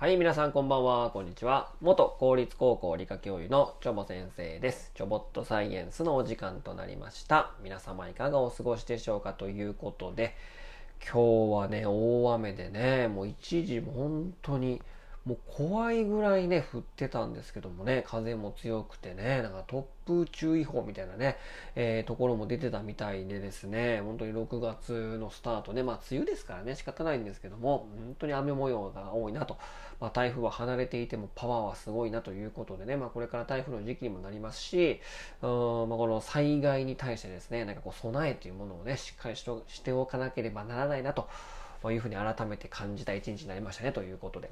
はい、皆さんこんばんは、こんにちは。元公立高校理科教諭のチョボ先生です。チョボットサイエンスのお時間となりました。皆様いかがお過ごしでしょうかということで、今日はね、大雨でね、もう一時も本当に、もう怖いぐらいね、降ってたんですけどもね、風も強くてね、なんか突風注意報みたいなね、えーところも出てたみたいでですね、本当に6月のスタートね、まあ梅雨ですからね、仕方ないんですけども、本当に雨模様が多いなと。まあ、台風は離れていてもパワーはすごいなということでね、まあ、これから台風の時期にもなりますし、うんまあ、この災害に対してですね、なんかこう備えというものをね、しっかりししておかなければならないなと。まあいうふうに改めて感じた一日になりましたねということで。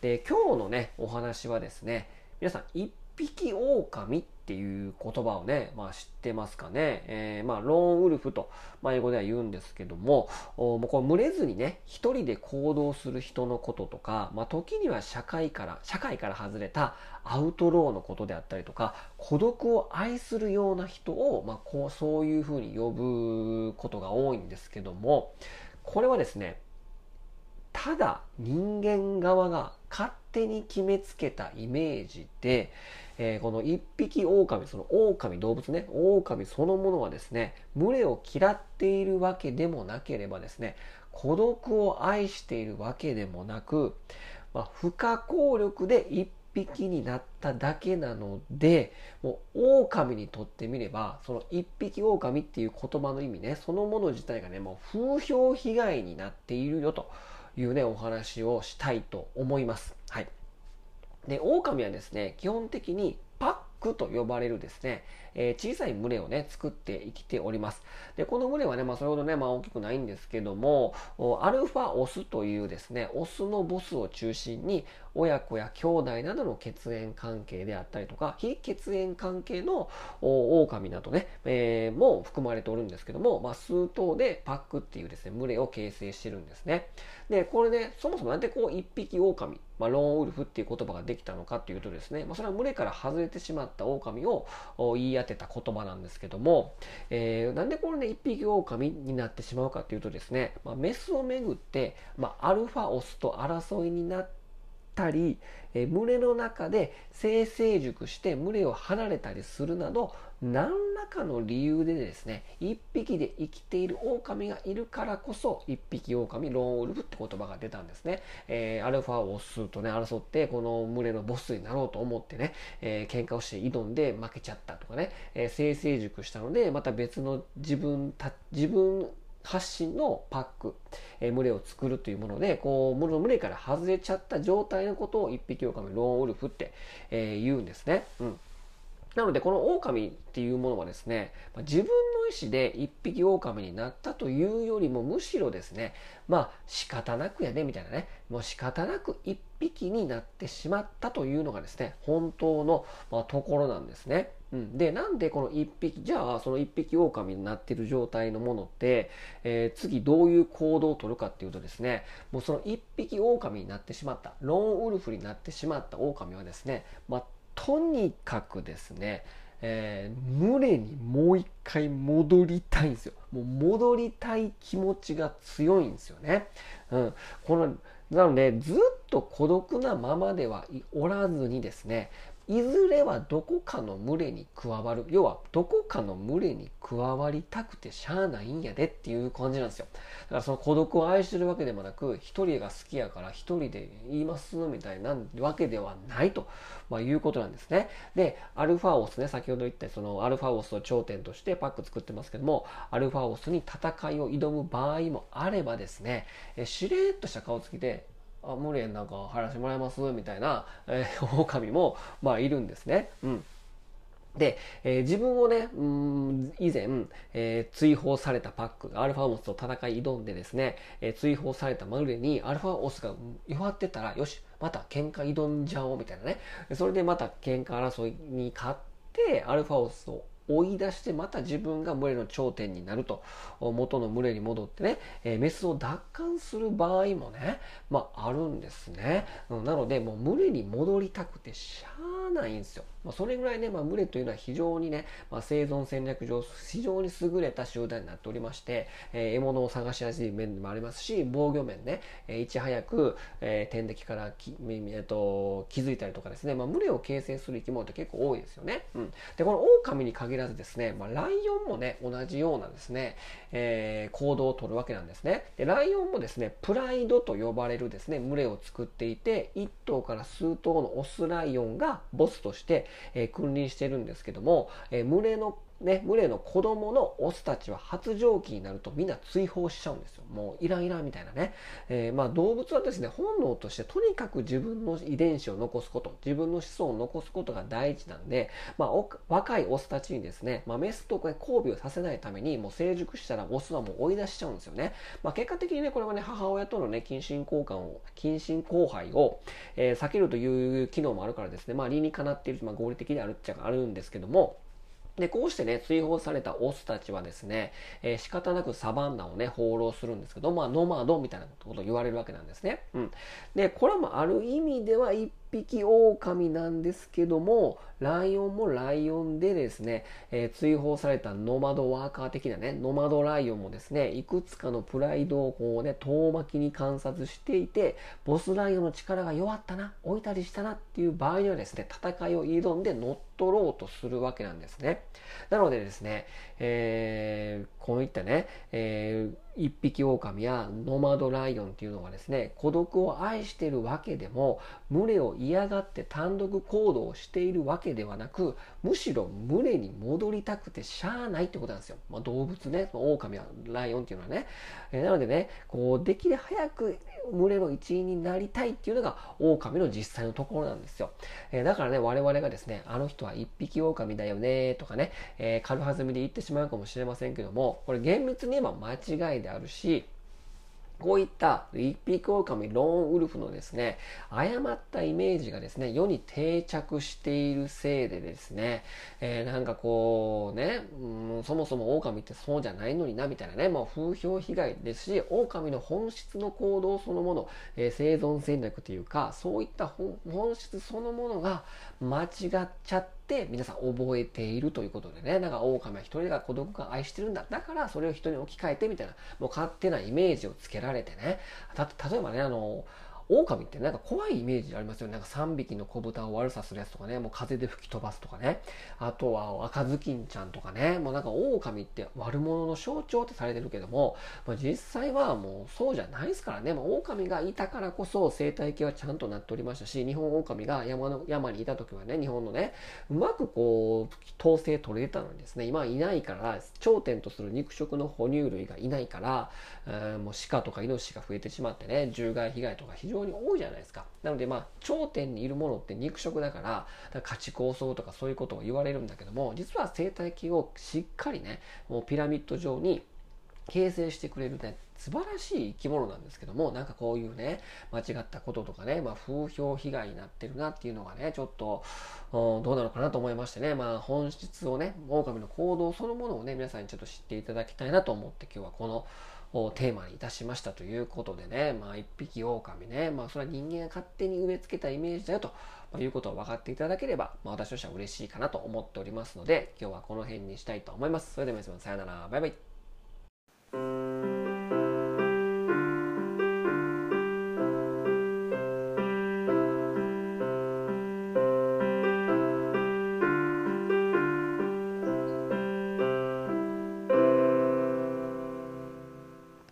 で、今日のね、お話はですね、皆さん、一匹狼っていう言葉をね、まあ知ってますかね？えーまあ、ローンウルフと、まあ、英語では言うんですけども、もうこれ群れずにね、一人で行動する人のこととか、まあ、時には社会から、社会から外れたアウトローのことであったりとか、孤独を愛するような人を、まあ、こう、そういうふうに呼ぶことが多いんですけども、これはですね、ただ人間側が勝手に決めつけたイメージで、えーこの一匹狼、その狼動物ね、狼そのものはですね、群れを嫌っているわけでもなければですね、孤独を愛しているわけでもなく、まあ、不可抗力で一匹になっただけなので、もう狼にとってみれば、その一匹狼っていう言葉の意味ね、そのもの自体がね、もう風評被害になっているよと。いうね、お話をしたいと思います。はい。で、狼はですね、基本的にパックと呼ばれるですね、えー小さい群れをね、作って生きております。で、この群れはね、まあそれほどね、まあ大きくないんですけども、アルファオスというですね、オスのボスを中心に、親子や兄弟などの血縁関係であったりとか、非血縁関係の狼などね、えーも含まれておるんですけども、まあ数頭でパックっていうですね、群れを形成してるんですね。で、これね、そもそもなんでこう一匹狼、まあ、ローンウルフっていう言葉ができたのかっていうとですね、まあ、それは群れから外れてしまった狼を言い当てた言葉なんですけども、えーなんでこれね、一匹狼になってしまうかっていうとですね、まあ、メスをめぐって、まあ、アルファオスと争いになったり、えー群れの中で性成熟して群れを離れたりするなど何らかの理由でですね一匹で生きている狼がいるからこそ一匹狼ローンウルフって言葉が出たんですね、えーアルファオスとね争ってこの群れのボスになろうと思ってね、えー喧嘩をして挑んで負けちゃったとかね、えー性成熟したのでまた別の自分た自分発信のパック、えー群れを作るというもので、こう、群れから外れちゃった状態のことを一匹狼、ローンウルフって、えー言うんですね。うん。なので、この狼っていうものはですね、ま自分の意思で一匹狼になったというよりも、むしろですね、まあ仕方なくやで、みたいなね、もう仕方なく一匹になってしまったというのがですね、本当の、まあ、ところなんですね。うん、で、なんでこの一匹、じゃあその一匹狼になっている状態のものって、えー次どういう行動を取るかっていうとですね、もうその一匹狼になってしまった、ローンウルフになってしまった狼はですね、まあ、とにかくですね、えー群れにもう一回戻りたいんですよ。もう戻りたい気持ちが強いんですよね。うん。この、なので、ずっと孤独なままではおらずにですね、いずれはどこかの群れに加わる。要は、どこかの群れに加わりたくてしゃあないんやでっていう感じなんですよ。だからその孤独を愛してるわけでもなく、一人が好きやから一人で言いますみたいなわけではないと、まあ、いうことなんですね。で、アルファオスね、先ほど言ったそのアルファオスを頂点としてパック作ってますけども、アルファオスに戦いを挑む場合もあればですね、えしれーっとした顔つきで、あ、無理やんなんか入らせてもらいます？みたいな、えー、狼も、まあ、いるんですね。うん。で、えー自分をね、うん以前、えー追放されたパックがアルファオスと戦い挑んでですね、えー追放されたマグレにアルファオスが弱ってたら、よし、また喧嘩挑んじゃおうみたいなね。それでまた喧嘩争いに勝って、アルファオスを追い出してまた自分が群れの頂点になると元の群れに戻ってね、えー、メスを奪還する場合もね、まあ、あるんですね、うん、なのでもう群れに戻りたくてしゃあないんですよ、まあ、それぐらいね、まあ、群れというのは非常にね、まあ、生存戦略上非常に優れた集団になっておりまして、えー、獲物を探しやすい面でもありますし防御面ね、えー、いち早く、えー、天敵からき、えーと、気づいたりとかですね、まあ、群れを形成する生き物って結構多いですよね、うん、でこの狼に限らずですね、まあ、ライオンもね同じようなですね、えー、行動をとるわけなんですね。でライオンもですねプライドと呼ばれるですね群れを作っていて1頭から数頭のオスライオンがボスとして、えー、君臨してるんですけども、えー、群れのね、群れの子供のオスたちは発情期になるとみんな追放しちゃうんですよ。もうイライラみたいなね。えー、まあ動物はですね、本能としてとにかく自分の遺伝子を残すこと、自分の子孫を残すことが大事なんで、まあ若いオスたちにですね、まあメスと交尾をさせないためにもう成熟したらオスはもう追い出しちゃうんですよね。まあ結果的にね、これはね、母親とのね、近親交換を、近親交配を、えー、避けるという機能もあるからですね、まあ理にかなっている、まあ合理的であるっちゃあるんですけども、で、こうしてね、追放されたオスたちはですね、えー、仕方なくサバンナをね、放浪するんですけど、まあ、ノマドみたいなことを言われるわけなんですね。うん。で、これもある意味では一匹狼なんですけども、ライオンもライオンでですね、えー、追放されたノマドワーカー的なね、ノマドライオンもですね、いくつかのプライドをこうね、遠巻きに観察していて、ボスライオンの力が弱ったな、置いたりしたなっていう場合にはですね、戦いを挑んで乗っ取ろうとするわけなんですね。なのでですね、えー、こういったね、えー一匹狼やノマドライオンっていうのはですね孤独を愛してるわけでも群れを嫌がって単独行動をしているわけではなくむしろ群れに戻りたくてしゃあないってことなんですよ、まあ、動物ね狼やライオンっていうのはね、え、なのでねこうできる早く群れの一員になりたいっていうのが狼の実際のところなんですよ、えー、だからね我々がですねあの人は一匹狼だよねとかね、えー、軽はずみで言ってしまうかもしれませんけどもこれ厳密に言えば間違いであるし、こういった一匹狼ローンウルフのですね、誤ったイメージがですね、世に定着しているせいでですね、えー、なんかこうね、うん、そもそも狼ってそうじゃないのになみたいなね、もう風評被害ですし、狼の本質の行動そのもの、えー、生存戦略というか、そういった本質そのものが間違っちゃって、って皆さん覚えているということでね、なんか狼は一人が孤独感愛してるんだ。だからそれを人に置き換えてみたいな、もう勝手なイメージをつけられてね。た、例えばね、あの、狼ってなんか怖いイメージありますよね。なんか3匹の子豚を悪さするやつとかね、もう風で吹き飛ばすとかね。あとは赤ずきんちゃんとかね。もうなんか狼って悪者の象徴ってされてるけども、まあ、実際はもうそうじゃないですからね。まあ、狼がいたからこそ生態系はちゃんとなっておりましたし、日本狼が山の山にいた時はね、日本のね、うまくこう、統制取れてたのにですね、今いないから、頂点とする肉食の哺乳類がいないから、えー、もう鹿とかイノシシが増えてしまってね、獣害被害とか非常常に多いじゃないですか。なのでまあ頂点にいるものって肉食だから、から家畜構想とかそういうことを言われるんだけども、実は生態系をしっかりね、もうピラミッド状に形成してくれるね、素晴らしい生き物なんですけども、なんかこういうね、間違ったこととかね、まあ風評被害になってるなっていうのがね、ちょっと、どうなのかなと思いましてね、まあ本質をね、狼の行動そのものをね、皆さんにちょっと知っていただきたいなと思って今日はこのテーマにいたしましたということでね、まあ一匹狼ね、まあそれは人間が勝手に植え付けたイメージだよということを分かっていただければ、まあ、私としては嬉しいかなと思っておりますので、今日はこの辺にしたいと思います。それでは皆様さよなら、バイバイ。